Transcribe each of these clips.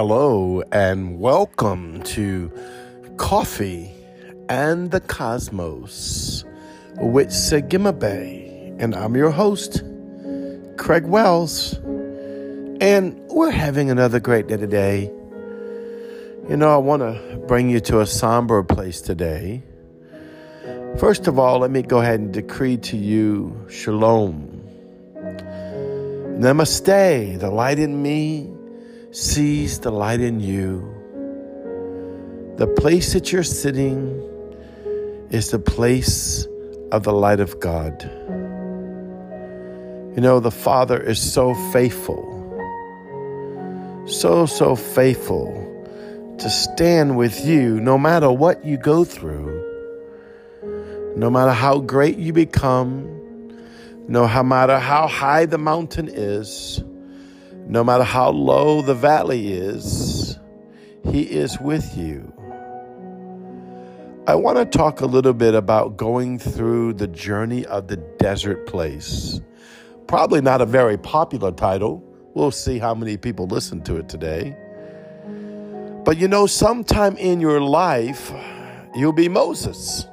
Hello and welcome to Coffee and the Cosmos with Segima Bay. And I'm your host, Craig Wells. And we're having another great day today. You know, I want to bring you to a somber place today. First of all, let me go ahead and decree to you shalom. Namaste, the light in me sees the light in you. The place that you're sitting is the place of the light of God. You know, the Father is so faithful, so, so faithful to stand with you no matter what you go through, no matter how great you become, no matter how high the mountain is no matter how low the valley is, He is with you. I want to talk a little bit about going through the journey of the desert place. Probably not a very popular title. We'll see how many people listen to it today. But you know, sometime in your life, you'll be Moses.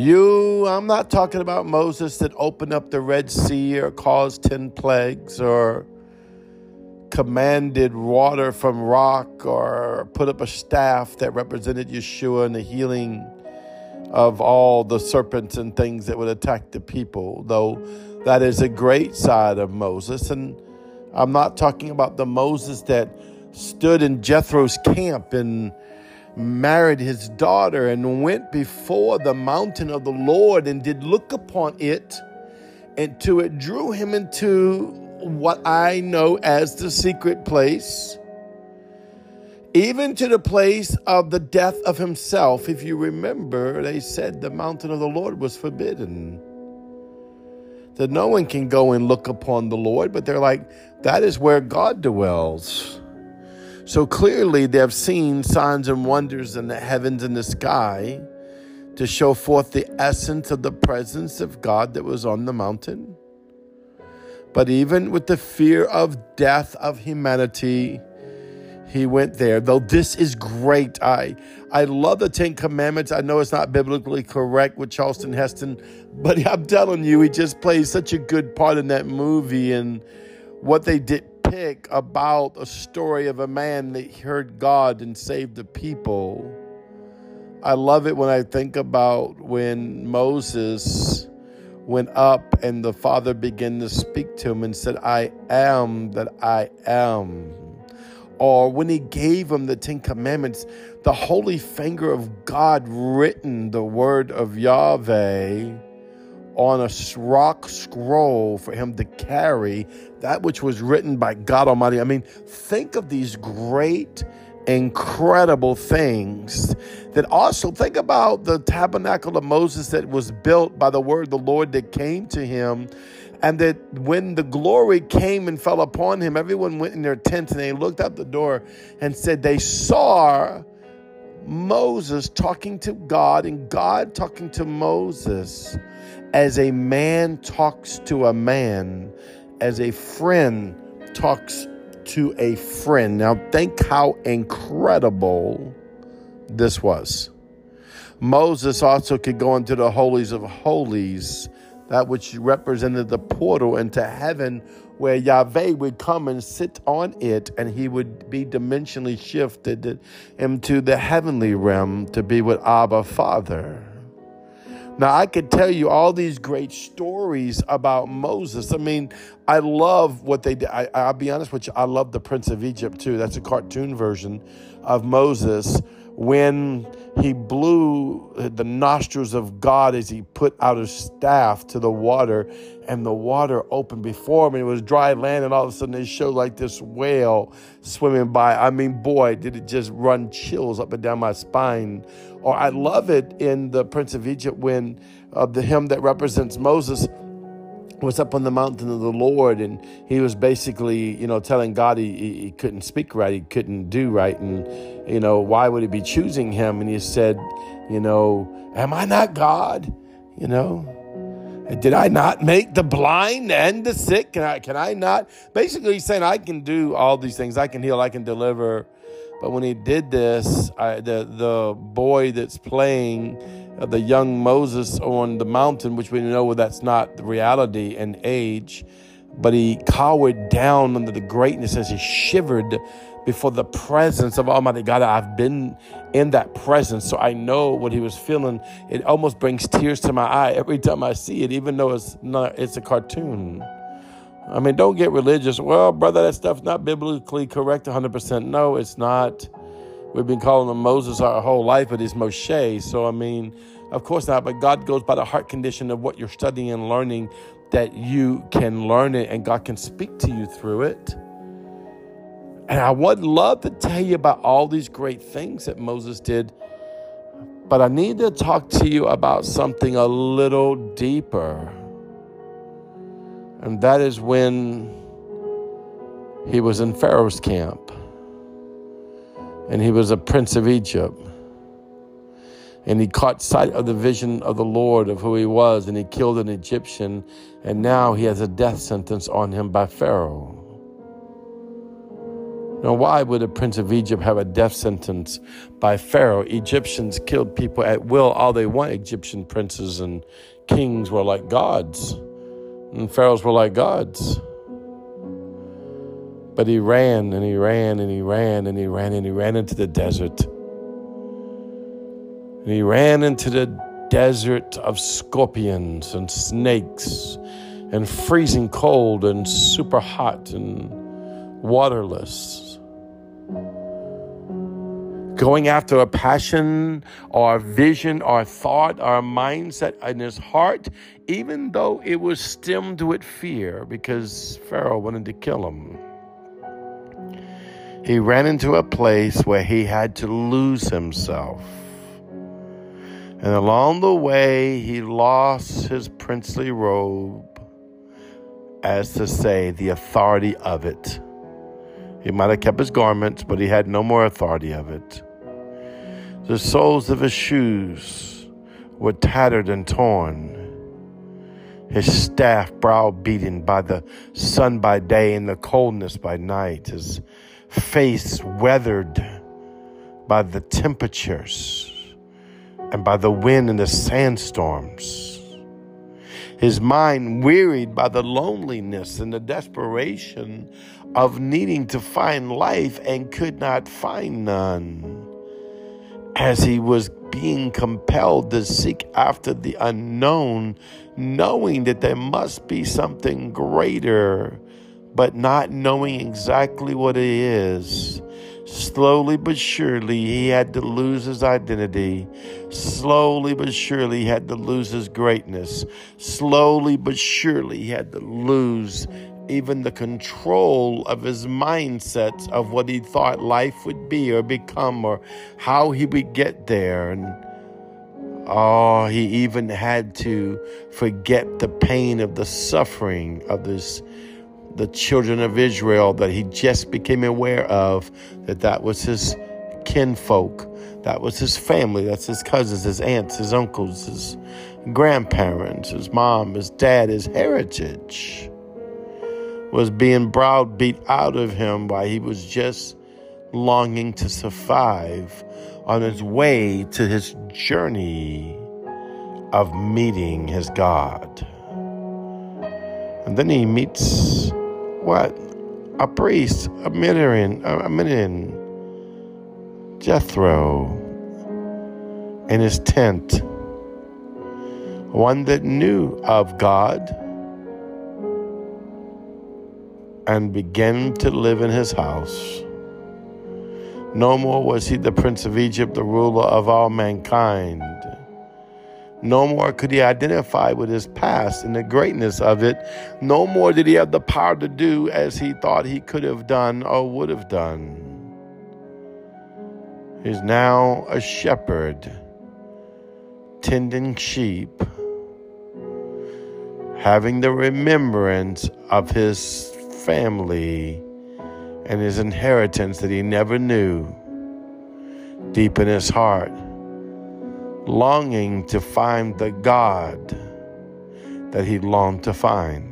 You, I'm not talking about Moses that opened up the Red Sea or caused 10 plagues or commanded water from rock or put up a staff that represented Yeshua and the healing of all the serpents and things that would attack the people, though that is a great side of Moses. And I'm not talking about the Moses that stood in Jethro's camp and married his daughter and went before the mountain of the Lord and did look upon it, and to it drew him into what I know as the secret place, even to the place of the death of himself. If you remember, they said the mountain of the Lord was forbidden. That no one can go and look upon the Lord, but they're like, that is where God dwells. So clearly, they have seen signs and wonders in the heavens and the sky to show forth the essence of the presence of God that was on the mountain. But even with the fear of death of humanity, he went there. Though this is great. I I love the Ten Commandments. I know it's not biblically correct with Charlton Heston, but I'm telling you, he just plays such a good part in that movie and what they did pick about a story of a man that heard God and saved the people. I love it when I think about when Moses went up and the Father began to speak to him and said, I am that I am. Or when he gave him the Ten Commandments, the holy finger of God written the word of Yahweh on a rock scroll for him to carry that which was written by God Almighty. I mean, think of these great, incredible things that also think about the tabernacle of Moses that was built by the word of the Lord that came to him. And that when the glory came and fell upon him, everyone went in their tents and they looked out the door and said they saw Moses talking to God and God talking to Moses as a man talks to a man, as a friend talks to a friend. Now, think how incredible this was. Moses also could go into the holies of holies, that which represented the portal into heaven, where Yahweh would come and sit on it, and he would be dimensionally shifted into the heavenly realm to be with Abba Father. Now, I could tell you all these great stories about Moses. I mean, I love what they did. I, will be honest with you, I love the Prince of Egypt too. That's a cartoon version of Moses when he blew the nostrils of God as he put out his staff to the water, and the water opened before him, and it was dry land, and all of a sudden they showed like this whale swimming by. I mean, boy, did it just run chills up and down my spine. Or I love it in the Prince of Egypt when uh, the hymn that represents Moses was up on the mountain of the Lord, and he was basically, you know, telling God he, he couldn't speak right, he couldn't do right, and you know, why would he be choosing him? And he said, you know, am I not God? You know, Did I not make the blind and the sick? Can I, can I not? Basically, he's saying, I can do all these things. I can heal, I can deliver. But when he did this, I, the, the boy that's playing the young Moses on the mountain, which we know that's not the reality and age, but he cowered down under the greatness as he shivered before the presence of Almighty God. I've been in that presence, so I know what he was feeling. It almost brings tears to my eye every time I see it, even though it's not it's a cartoon. I mean, don't get religious. Well, brother, that stuff's not biblically correct 100%. No, it's not. We've been calling him Moses our whole life, but he's Moshe. So, I mean, of course not. But God goes by the heart condition of what you're studying and learning that you can learn it and God can speak to you through it. And I would love to tell you about all these great things that Moses did, but I need to talk to you about something a little deeper. And that is when he was in Pharaoh's camp and he was a prince of Egypt. And he caught sight of the vision of the Lord of who he was, and he killed an Egyptian, and now he has a death sentence on him by Pharaoh. Now, why would a prince of Egypt have a death sentence by Pharaoh? Egyptians killed people at will, all they want. Egyptian princes and kings were like gods, and pharaohs were like gods. But he ran and he ran and he ran and he ran and he ran into the desert. And he ran into the desert of scorpions and snakes and freezing cold and super hot and waterless going after a passion or a vision or a thought or a mindset in his heart, even though it was stemmed with fear because Pharaoh wanted to kill him. He ran into a place where he had to lose himself. And along the way, he lost his princely robe, as to say, the authority of it. He might have kept his garments, but he had no more authority of it. The soles of his shoes were tattered and torn. His staff browbeaten by the sun by day and the coldness by night. His face weathered by the temperatures and by the wind and the sandstorms. His mind wearied by the loneliness and the desperation of needing to find life and could not find none as he was being compelled to seek after the unknown, knowing that there must be something greater, but not knowing exactly what it is. Slowly but surely, he had to lose his identity. Slowly but surely, he had to lose his greatness. Slowly but surely, he had to lose even the control of his mindset of what he thought life would be or become or how he would get there. And oh, he even had to forget the pain of the suffering of this the children of Israel that he just became aware of that that was his kinfolk that was his family that's his cousins his aunts his uncles his grandparents his mom his dad his heritage was being browbeat out of him while he was just longing to survive on his way to his journey of meeting his God. And then he meets what? A priest, a Midian, a Midian, Jethro, in his tent. One that knew of God and began to live in his house. No more was he the prince of Egypt, the ruler of all mankind. No more could he identify with his past and the greatness of it. No more did he have the power to do as he thought he could have done or would have done. He's now a shepherd, tending sheep, having the remembrance of his family and his inheritance that he never knew deep in his heart, longing to find the God that he longed to find,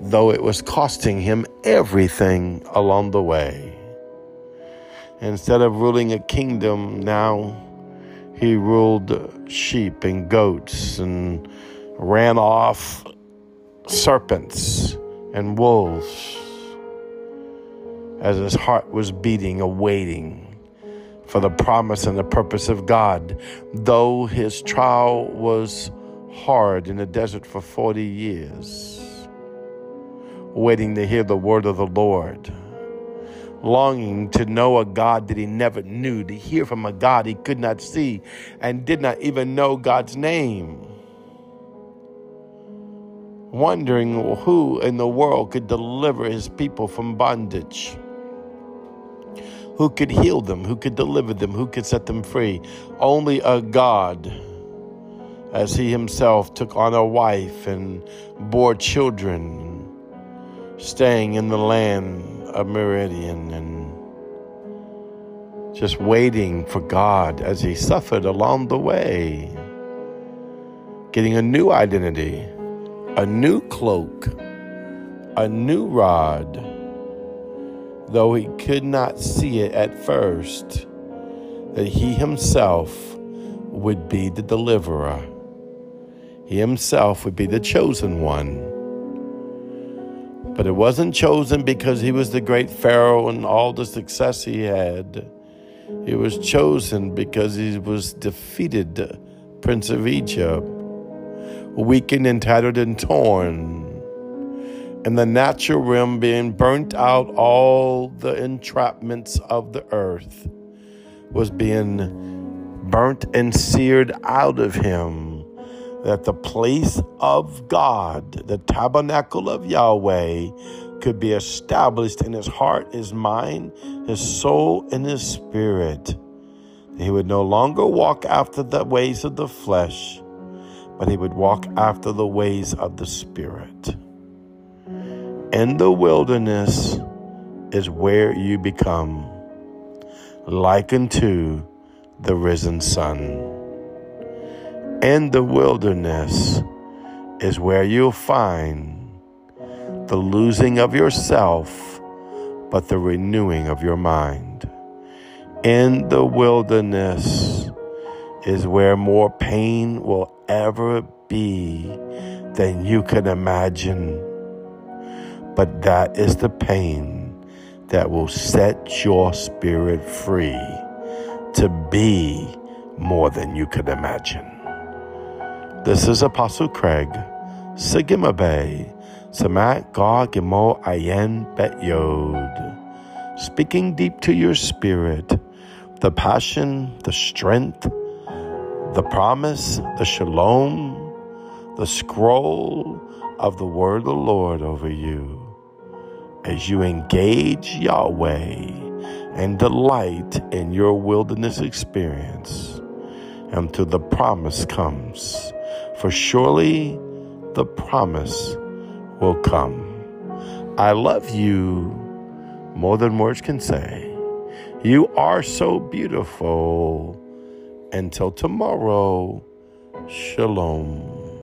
though it was costing him everything along the way. Instead of ruling a kingdom, now he ruled sheep and goats and ran off serpents and wolves as his heart was beating, awaiting for the promise and the purpose of God. Though his trial was hard in the desert for 40 years, waiting to hear the word of the Lord longing to know a God that he never knew, to hear from a God he could not see and did not even know God's name. Wondering who in the world could deliver his people from bondage. Who could heal them? Who could deliver them? Who could set them free? Only a God, as he himself took on a wife and bore children, staying in the land of Midian and just waiting for God as he suffered along the way, getting a new identity, a new cloak, a new rod, though he could not see it at first, that he himself would be the deliverer. He himself would be the chosen one but it wasn't chosen because he was the great Pharaoh and all the success he had. It was chosen because he was defeated, Prince of Egypt, weakened and tattered and torn. In the natural realm, being burnt out, all the entrapments of the earth was being burnt and seared out of him that the place of God, the tabernacle of Yahweh, could be established in his heart, his mind, his soul, and his spirit. He would no longer walk after the ways of the flesh, but he would walk after the ways of the spirit. In the wilderness is where you become like unto the risen sun in the wilderness is where you'll find the losing of yourself, but the renewing of your mind. In the wilderness is where more pain will ever be than you can imagine. But that is the pain that will set your spirit free to be more than you could imagine. This is Apostle Craig, Sigma Bay, Samat Ga Gimo Ayen Bet Yod, speaking deep to your spirit, the passion, the strength, the promise, the shalom, the scroll of the word of the Lord over you as you engage Yahweh and delight in your wilderness experience until the promise comes for surely the promise will come. I love you more than words can say. You are so beautiful. Until tomorrow, shalom.